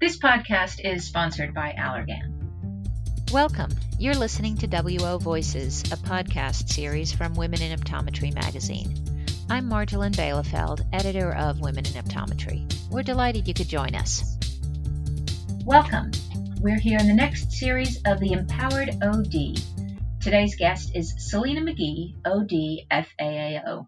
This podcast is sponsored by Allergan. Welcome. You're listening to WO Voices, a podcast series from Women in Optometry magazine. I'm Marjolijn Bijlefeld, editor of Women in Optometry. We're delighted you could join us. Welcome. We're here in the next series of the Empowered OD. Today's guest is Selina McGee, OD FAAO.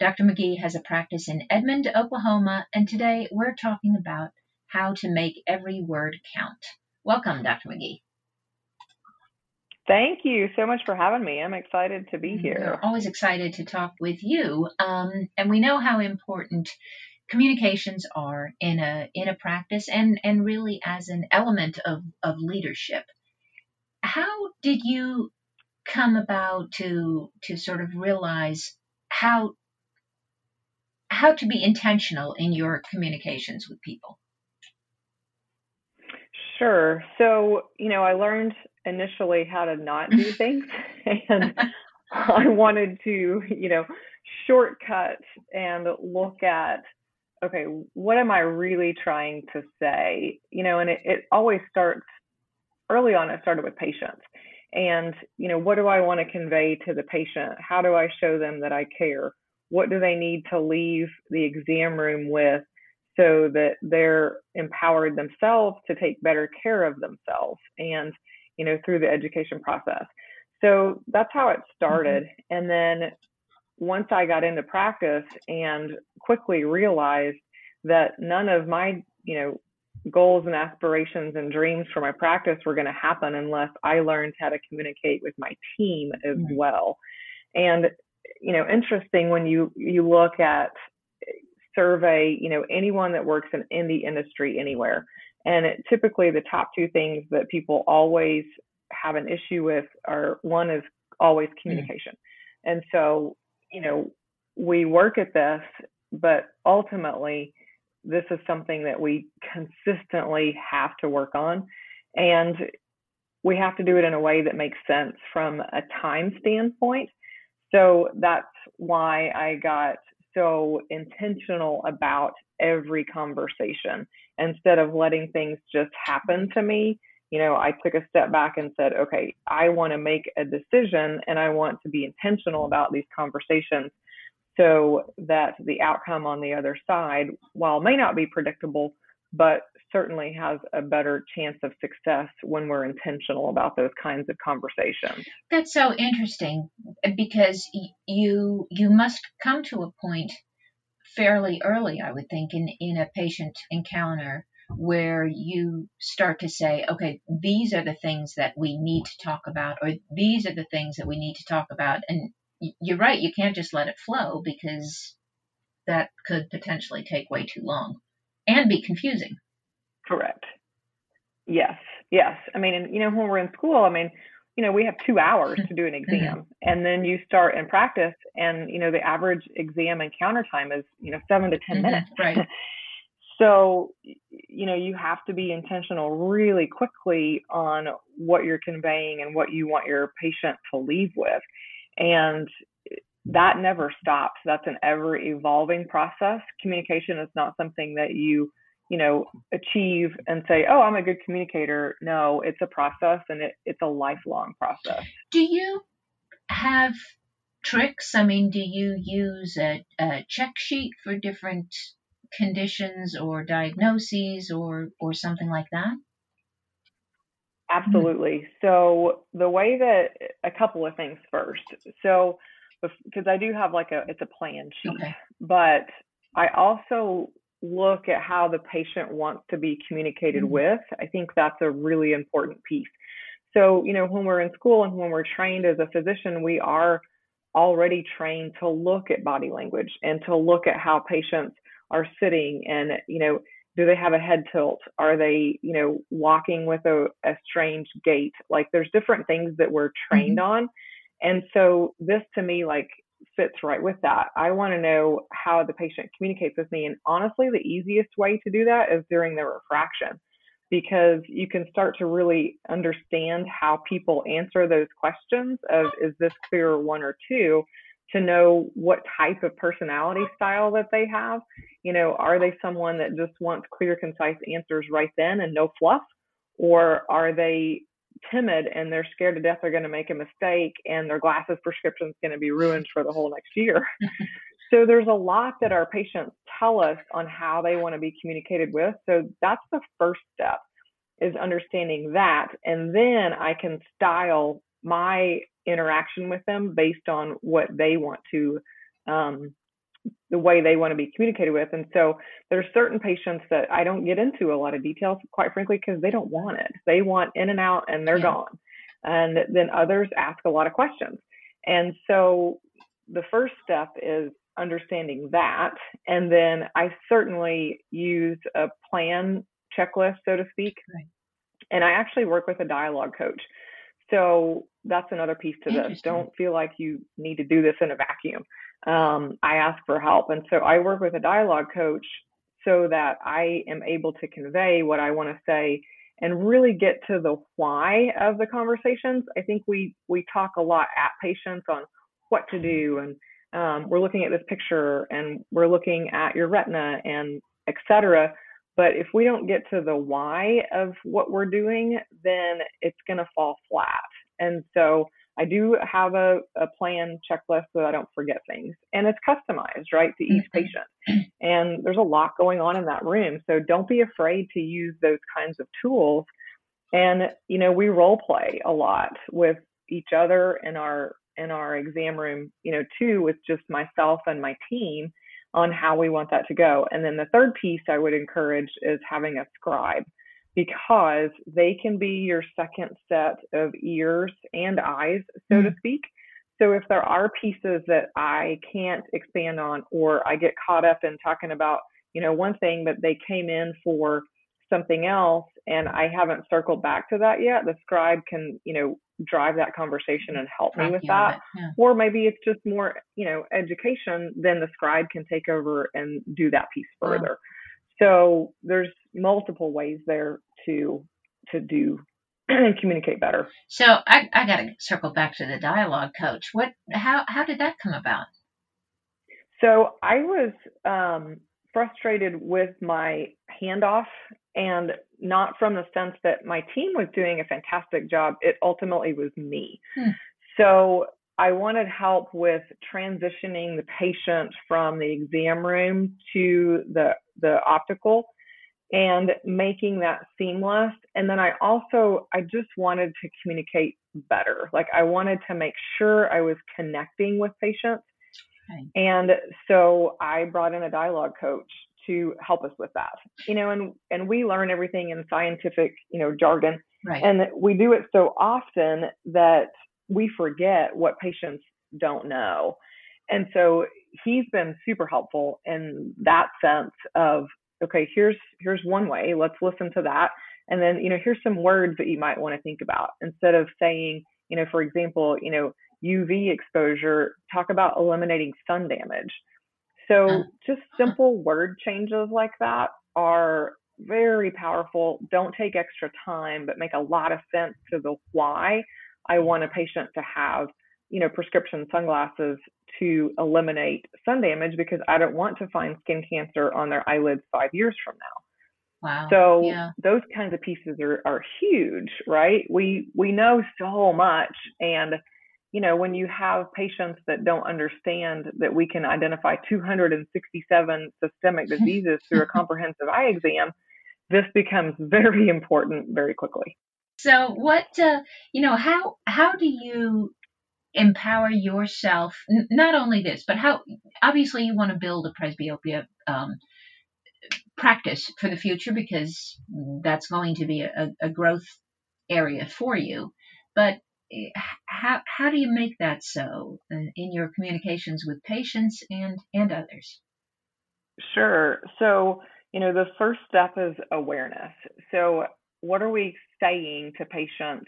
Dr. McGee has a practice in Edmond, Oklahoma, and today we're talking about how to make every word count. Welcome, Dr. McGee. Thank you so much for having me. I'm excited to be here. We're always excited to talk with you, um, and we know how important communications are in a in a practice and and really as an element of of leadership. How did you come about to to sort of realize how how to be intentional in your communications with people? Sure. So, you know, I learned initially how to not do things and I wanted to, you know, shortcut and look at okay, what am I really trying to say? You know, and it, it always starts early on, it started with patients. And, you know, what do I want to convey to the patient? How do I show them that I care? What do they need to leave the exam room with so that they're empowered themselves to take better care of themselves and, you know, through the education process? So that's how it started. Mm-hmm. And then once I got into practice and quickly realized that none of my, you know, goals and aspirations and dreams for my practice were going to happen unless I learned how to communicate with my team as mm-hmm. well. And you know, interesting when you you look at survey, you know, anyone that works in, in the industry anywhere. And it, typically the top two things that people always have an issue with are one is always mm. communication. Mm. And so, you know, we work at this, but ultimately this is something that we consistently have to work on. And we have to do it in a way that makes sense from a time standpoint. So that's why I got so intentional about every conversation. Instead of letting things just happen to me, you know, I took a step back and said, okay, I want to make a decision and I want to be intentional about these conversations so that the outcome on the other side, while may not be predictable, but certainly has a better chance of success when we're intentional about those kinds of conversations. That's so interesting because you you must come to a point fairly early, I would think, in, in a patient encounter where you start to say, okay, these are the things that we need to talk about, or these are the things that we need to talk about. And you're right, you can't just let it flow because that could potentially take way too long and be confusing. Correct. Yes, yes. I mean, and, you know, when we're in school, I mean, you know, we have two hours to do an mm-hmm. exam, and then you start in practice, and you know, the average exam encounter time is you know seven to 10 mm-hmm. minutes. Right. so, you know, you have to be intentional really quickly on what you're conveying and what you want your patient to leave with, and that never stops. That's an ever evolving process. Communication is not something that you you know, achieve and say, oh, I'm a good communicator. No, it's a process and it, it's a lifelong process. Do you have tricks? I mean, do you use a, a check sheet for different conditions or diagnoses or, or something like that? Absolutely. Mm-hmm. So the way that a couple of things first. So because I do have like a it's a plan sheet, okay. but I also look at how the patient wants to be communicated mm-hmm. with. I think that's a really important piece. So, you know, when we're in school and when we're trained as a physician, we are already trained to look at body language and to look at how patients are sitting and, you know, do they have a head tilt? Are they, you know, walking with a, a strange gait? Like there's different things that we're trained mm-hmm. on. And so this to me, like fits right with that. I want to know how the patient communicates with me. And honestly, the easiest way to do that is during the refraction because you can start to really understand how people answer those questions of is this clear one or two to know what type of personality style that they have. You know, are they someone that just wants clear, concise answers right then and no fluff? Or are they timid and they're scared to death they're going to make a mistake and their glasses prescription is going to be ruined for the whole next year? so there's a lot that our patients tell us on how they want to be communicated with. So that's the first step is understanding that. And then I can style my interaction with them based on what they want to um, the way they want to be communicated with and so there's certain patients that i don't get into a lot of details quite frankly because they don't want it they want in and out and they're yeah. gone and then others ask a lot of questions and so the first step is understanding that and then i certainly use a plan checklist so to speak right. and i actually work with a dialogue coach so that's another piece to this. Don't feel like you need to do this in a vacuum. Um, I ask for help. And so I work with a dialogue coach so that I am able to convey what I want to say and really get to the why of the conversations. I think we we talk a lot at patients on what to do and um, we're looking at this picture and we're looking at your retina and et cetera. But if we don't get to the why of what we're doing, then it's going to fall flat. And so I do have a, a plan checklist so I don't forget things. And it's customized, right, to each mm-hmm. patient. And there's a lot going on in that room. So don't be afraid to use those kinds of tools. And, you know, we role play a lot with each other in our in our exam room, you know, too, with just myself and my team on how we want that to go. And then the third piece I would encourage is having a scribe because they can be your second set of ears and eyes, so mm-hmm. to speak. So if there are pieces that I can't expand on or I get caught up in talking about, you know, one thing but they came in for something else and I haven't circled back to that yet, the scribe can, you know, drive that conversation and help me with that. Yeah. Or maybe it's just more, you know, education, then the scribe can take over and do that piece further. So there's multiple ways there to to do and communicate better. So I, I got to circle back to the dialogue coach. What how how did that come about? So I was um, frustrated with my handoff and not from the sense that my team was doing a fantastic job. It ultimately was me. Hmm. So I wanted help with transitioning the patient from the exam room to the the optical and making that seamless. And then I also I just wanted to communicate better. Like I wanted to make sure I was connecting with patients. Okay. And so I brought in a dialogue coach to help us with that. You know, and and we learn everything in scientific, you know, jargon. Right. And we do it so often that we forget what patients don't know. And so he's been super helpful in that sense of okay, here's here's one way, let's listen to that. And then, you know, here's some words that you might want to think about instead of saying, you know, for example, you know, UV exposure, talk about eliminating sun damage. So just simple word changes like that are very powerful. Don't take extra time, but make a lot of sense to the why I want a patient to have, you know, prescription sunglasses to eliminate sun damage because I don't want to find skin cancer on their eyelids five years from now. Wow. So yeah. those kinds of pieces are, are huge, right? We we know so much and you know, when you have patients that don't understand that we can identify 267 systemic diseases through a comprehensive eye exam, this becomes very important very quickly. So, what, uh, you know, how how do you empower yourself? N- not only this, but how obviously you want to build a presbyopia um, practice for the future because that's going to be a, a growth area for you. But how how do you make that so in your communications with patients and and others? Sure. So you know the first step is awareness. So what are we saying to patients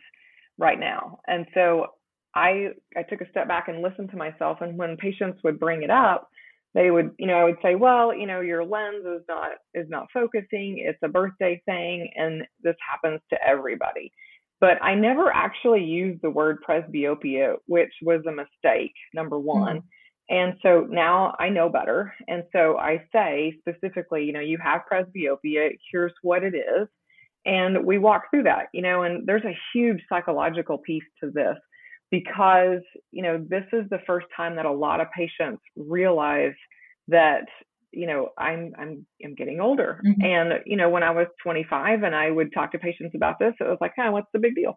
right now? And so I I took a step back and listened to myself, and when patients would bring it up, they would you know I would say, well, you know your lens is not is not focusing. It's a birthday thing, and this happens to everybody but I never actually used the word presbyopia, which was a mistake, number one. Mm-hmm. And so now I know better. And so I say specifically, you know, you have presbyopia, here's what it is. And we walk through that, you know, and there's a huge psychological piece to this because, you know, this is the first time that a lot of patients realize that you know i'm i'm i'm getting older. Mm-hmm. and you know when i was 25 and i would talk to patients about this it was like huh what's the big deal?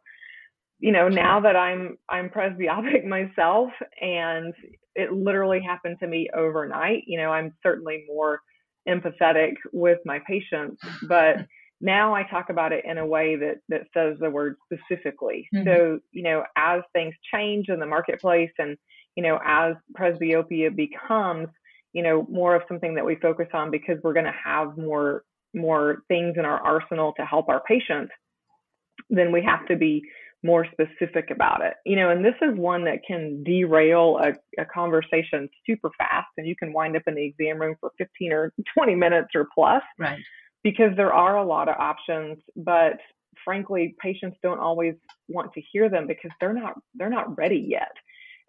You know now that i'm i'm presbyopic myself and it literally happened to me overnight you know i'm certainly more empathetic with my patients but now i talk about it in a way that that says the word specifically mm-hmm. so you know as things change in the marketplace and you know as presbyopia becomes you know more of something that we focus on because we're going to have more more things in our arsenal to help our patients then we have to be more specific about it. You know, and this is one that can derail a, a, conversation super fast and you can wind up in the exam room for 15 or 20 minutes or plus. Right. Because there are a lot of options, but frankly, patients don't always want to hear them because they're not they're not ready yet.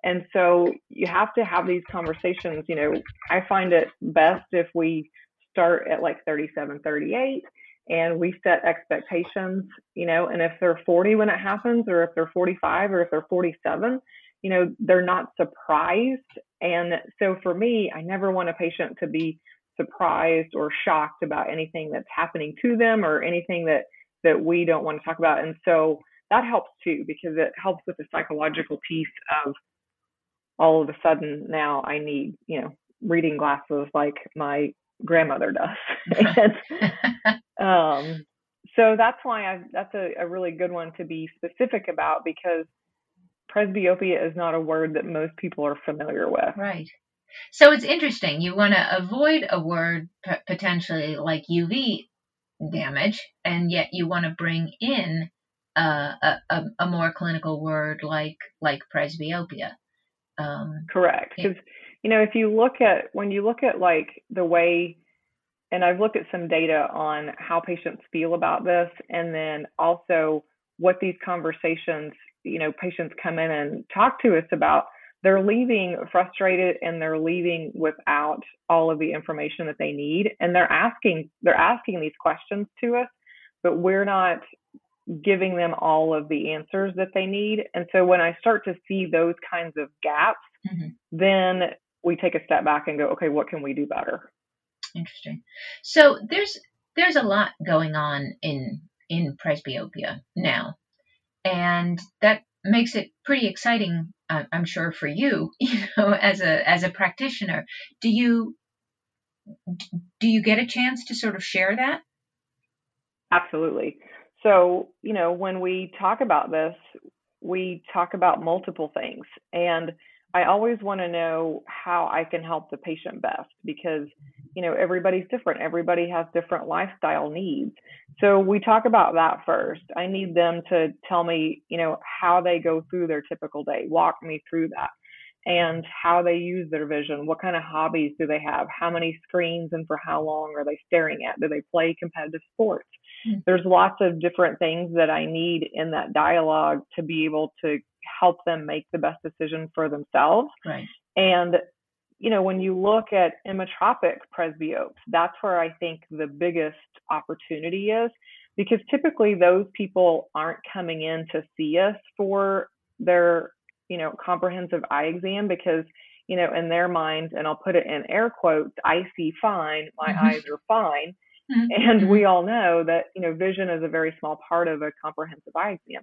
And so you have to have these conversations, you know, I find it best if we start at like 37, 38 and we set expectations, you know, and if they're 40 when it happens, or if they're 45, or if they're 47, you know, they're not surprised. And so for me, I never want a patient to be surprised or shocked about anything that's happening to them or anything that that we don't want to talk about. And so that helps too because it helps with the psychological piece of all of a sudden now I need, you know, reading glasses like my grandmother does. and, um, so that's why I, that's a, a really good one to be specific about because presbyopia is not a word that most people are familiar with. Right. So it's interesting. You want to avoid a word p- potentially like UV damage, and yet you want to bring in uh, a, a, a, more clinical word like like presbyopia. Um, Correct, because you know if you look at when you look at like the way and I've looked at some data on how patients feel about this, and then also what these conversations, you know, patients come in and talk to us about. They're leaving frustrated and they're leaving without all of the information that they need, and they're asking they're asking these questions to us, but we're not giving them all of the answers that they need. And so when I start to see those kinds of gaps, mm-hmm. then we take a step back and go, okay, what can we do better? Interesting. So there's there's a lot going on in in presbyopia now, and that makes it pretty exciting. Uh, I'm sure for you, you know, as a as a practitioner. Do you do you get a chance to sort of share that? Absolutely. So, you know, when we talk about this, we talk about multiple things. And I always want to know how I can help the patient best because, you know, everybody's different. Everybody has different lifestyle needs. So we talk about that first. I need them to tell me, you know, how they go through their typical day, walk me through that, and how they use their vision. What kind of hobbies do they have? How many screens and for how long are they staring at? Do they play competitive sports? Mm-hmm. There's lots of different things that I need in that dialogue to be able to help them make the best decision for themselves. Right. And you know, when you look at emmetropic presbyopes, that's where I think the biggest opportunity is because typically those people aren't coming in to see us for their, you know, comprehensive eye exam because, you know, in their minds, and I'll put it in air quotes, I see fine, my mm-hmm. eyes are fine. Mm-hmm. And we all know that, you know, vision is a very small part of a comprehensive eye exam.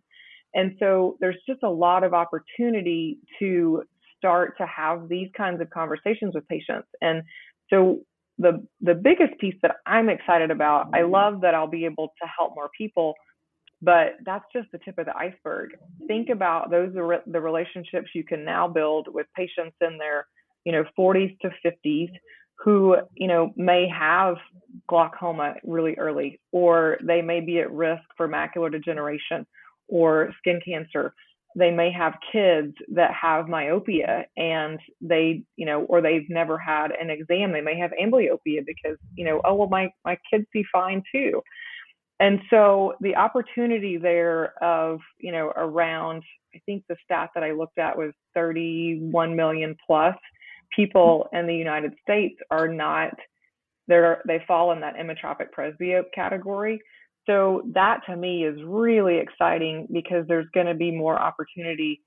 And so there's just a lot of opportunity to start to have these kinds of conversations with patients. And so the the biggest piece that I'm excited about, I mm-hmm. love that I'll be able to help more people, but that's just the tip of the iceberg. Think about those are the relationships you can now build with patients in their, you know, 40s to 50s who, you know, may have glaucoma really early or they may be at risk for macular degeneration or skin cancer they may have kids that have myopia and they you know or they've never had an exam they may have amblyopia because you know oh well my my kids see fine too and so the opportunity there of you know around i think the stat that i looked at was 31 million plus people in the United States are not they're they fall in that emmetropic presbyope category. So that to me is really exciting because there's going to be more opportunity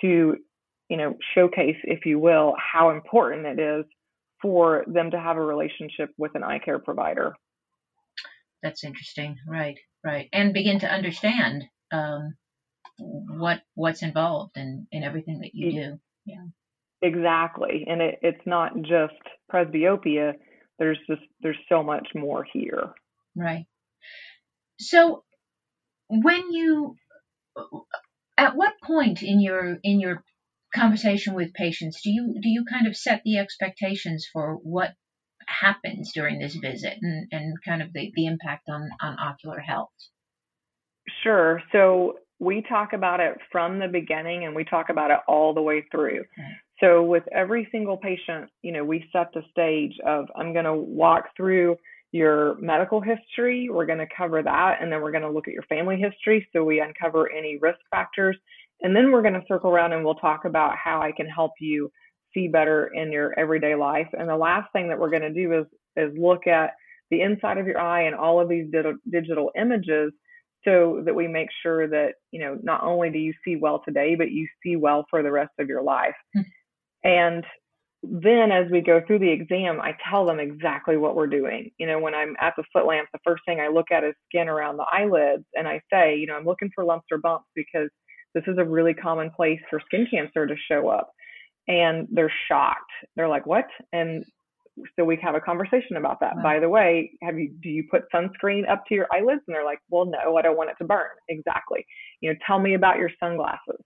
to, you know, showcase, if you will, how important it is for them to have a relationship with an eye care provider. That's interesting, right? Right, and begin to understand um, what what's involved in in everything that you do. Yeah. Exactly, and it, it's not just presbyopia. There's just there's so much more here. Right. So when you at what point in your in your conversation with patients do you do you kind of set the expectations for what happens during this visit and, and kind of the, the impact on, on ocular health? Sure. So we talk about it from the beginning and we talk about it all the way through. Okay. So with every single patient, you know, we set the stage of I'm going to walk through your medical history. We're going to cover that. And then we're going to look at your family history. So we uncover any risk factors. And then we're going to circle around and we'll talk about how I can help you see better in your everyday life. And the last thing that we're going to do is, is look at the inside of your eye and all of these digital images so that we make sure that, you know, not only do you see well today, but you see well for the rest of your life. Mm-hmm. And then as we go through the exam, I tell them exactly what we're doing. You know, when I'm at the slit lamp, the first thing I look at is skin around the eyelids. And I say, you know, I'm looking for lumps or bumps because this is a really common place for skin cancer to show up. And they're shocked. They're like, what? And so we have a conversation about that. Wow. By the way, have you do you put sunscreen up to your eyelids? And they're like, well, no, I don't want it to burn. Exactly. You know, tell me about your sunglasses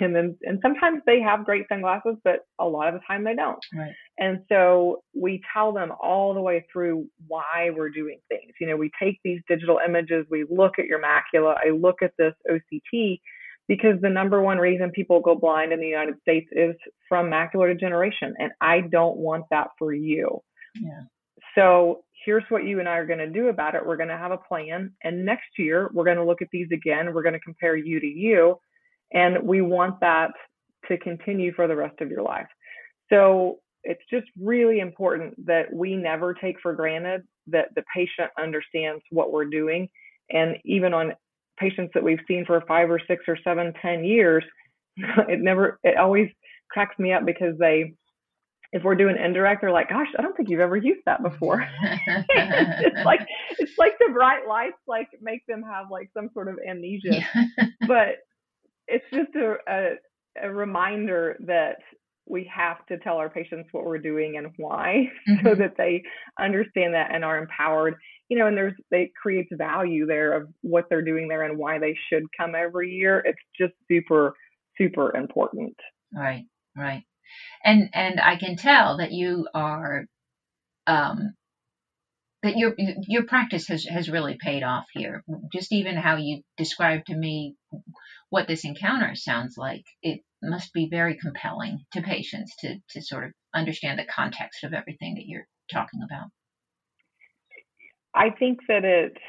and then and sometimes they have great sunglasses but a lot of the time they don't. Right. and so we tell them all the way through why we're doing things. You know we take these digital images we look at your macula i look at this oct because the number one reason people go blind in the united states is from macular degeneration and i don't want that for you. Yeah. so here's what you and i are going to do about it. We're going to have a plan and next year we're going to look at these again. We're going to compare you to you and we want that to continue for the rest of your life. So it's just really important that we never take for granted that the patient understands what we're doing. And even on patients that we've seen for five or six or seven, ten years, it never, it always cracks me up because they, if we're doing indirect, they're like, gosh, I don't think you've ever used that before. it's like, it's like the bright lights like make them have like some sort of amnesia. but it's just a, a, a reminder that we have to tell our patients what we're doing and why mm-hmm. so that they understand that and are empowered. You know and there's it creates value there of what they're doing there and why they should come every year. It's just super super important. Right right. And and i can tell that you are um that your your practice has has really paid off here. Just even how you described to me what this encounter sounds like, it must be very compelling to patients to, to sort of understand the context of everything that you're talking about. I think that it's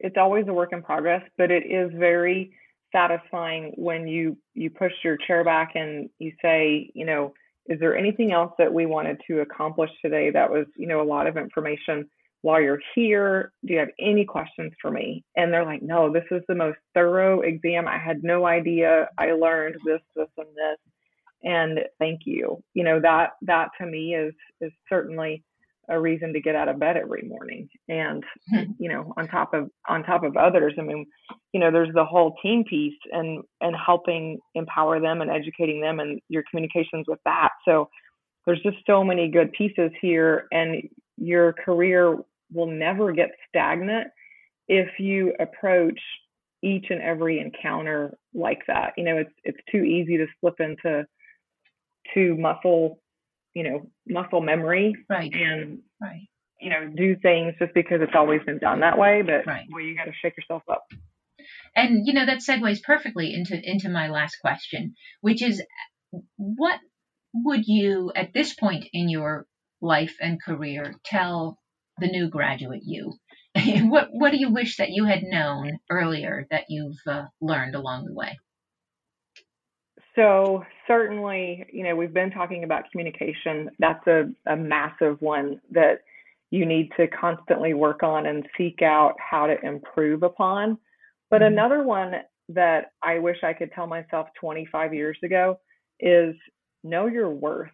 it's always a work in progress, but it is very satisfying when you you push your chair back and you say, you know, is there anything else that we wanted to accomplish today that was, you know, a lot of information while you're here, do you have any questions for me? And they're like, no, this is the most thorough exam. I had no idea. I learned this, this, and this. And thank you. You know, that that to me is is certainly a reason to get out of bed every morning. And, hmm. you know, on top of on top of others, I mean, you know, there's the whole team piece and and helping empower them and educating them and your communications with that. So there's just so many good pieces here and your career will never get stagnant if you approach each and every encounter like that. You know, it's it's too easy to slip into to muscle, you know, muscle memory right. and right. you know, do things just because it's always been done that way. But right. well, you got to shake yourself up. And you know that segues perfectly into into my last question, which is, what would you at this point in your life and career tell the new graduate you? what what do you wish that you had known earlier that you've uh, learned along the way? So certainly, you know, we've been talking about communication. That's a, a massive one that you need to constantly work on and seek out how to improve upon. But mm-hmm. another one that I wish I could tell myself 25 years ago is know your worth.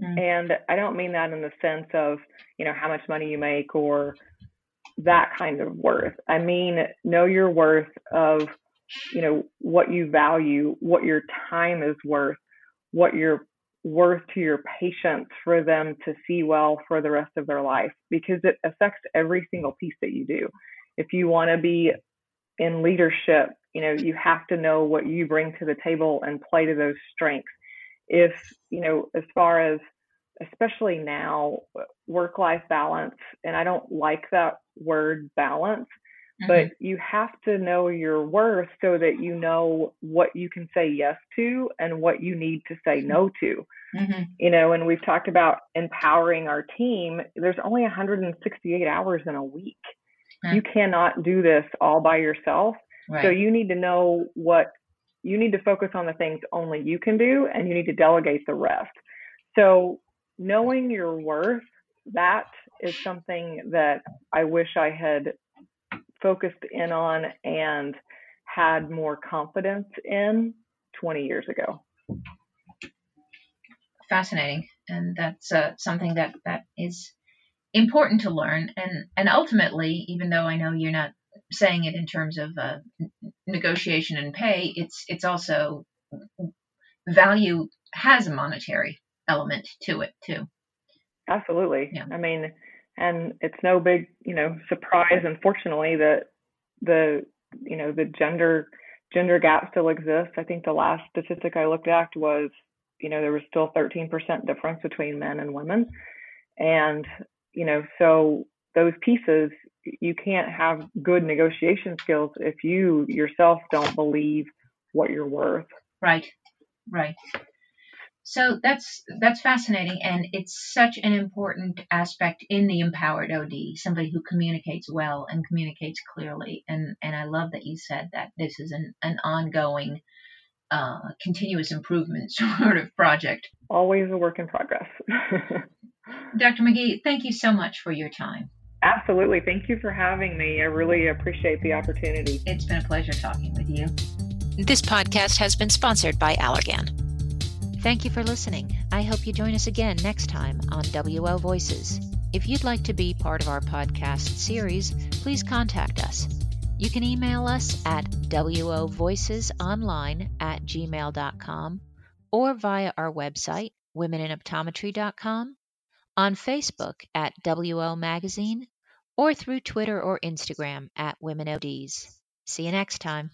Mm-hmm. And I don't mean that in the sense of, you know, how much money you make or that kind of worth. I mean, know your worth of you know what you value what your time is worth what you're worth to your patients for them to see well for the rest of their life because it affects every single piece that you do if you want to be in leadership you know you have to know what you bring to the table and play to those strengths if you know as far as especially now work life balance and i don't like that word balance but mm-hmm. you have to know your worth so that you know what you can say yes to and what you need to say no to. Mm-hmm. You know, and we've talked about empowering our team. There's only 168 hours in a week. Mm-hmm. You cannot do this all by yourself. Right. So you need to know what you need to focus on the things only you can do and you need to delegate the rest. So knowing your worth, that is something that I wish I had focused in on and had more confidence in 20 years ago. Fascinating, and that's uh, something that that is important to learn. And and ultimately, even though I know you're not saying it in terms of uh, negotiation and pay, it's it's also value has a monetary element to it too. Absolutely. Yeah. I mean, and it's no big you know surprise unfortunately that the you know the gender gender gap still exists i think the last statistic i looked at was you know there was still 13% difference between men and women and you know so those pieces you can't have good negotiation skills if you yourself don't believe what you're worth right right so that's that's fascinating, and it's such an important aspect in the empowered OD. Somebody who communicates well and communicates clearly, and and I love that you said that this is an an ongoing, uh, continuous improvement sort of project. Always a work in progress. Dr. McGee, thank you so much for your time. Absolutely. Thank you for having me. I really appreciate the opportunity. It's been a pleasure talking with you. This podcast has been sponsored by Allergan. Thank you for listening. I hope you join us again next time on WO Voices. If you'd like to be part of our podcast series, please contact us. You can email us at wovoicesonline at gmail.com or via our website, womeninoptometry.com, on Facebook at WO Magazine, or through Twitter or Instagram at WomenODs. See you next time.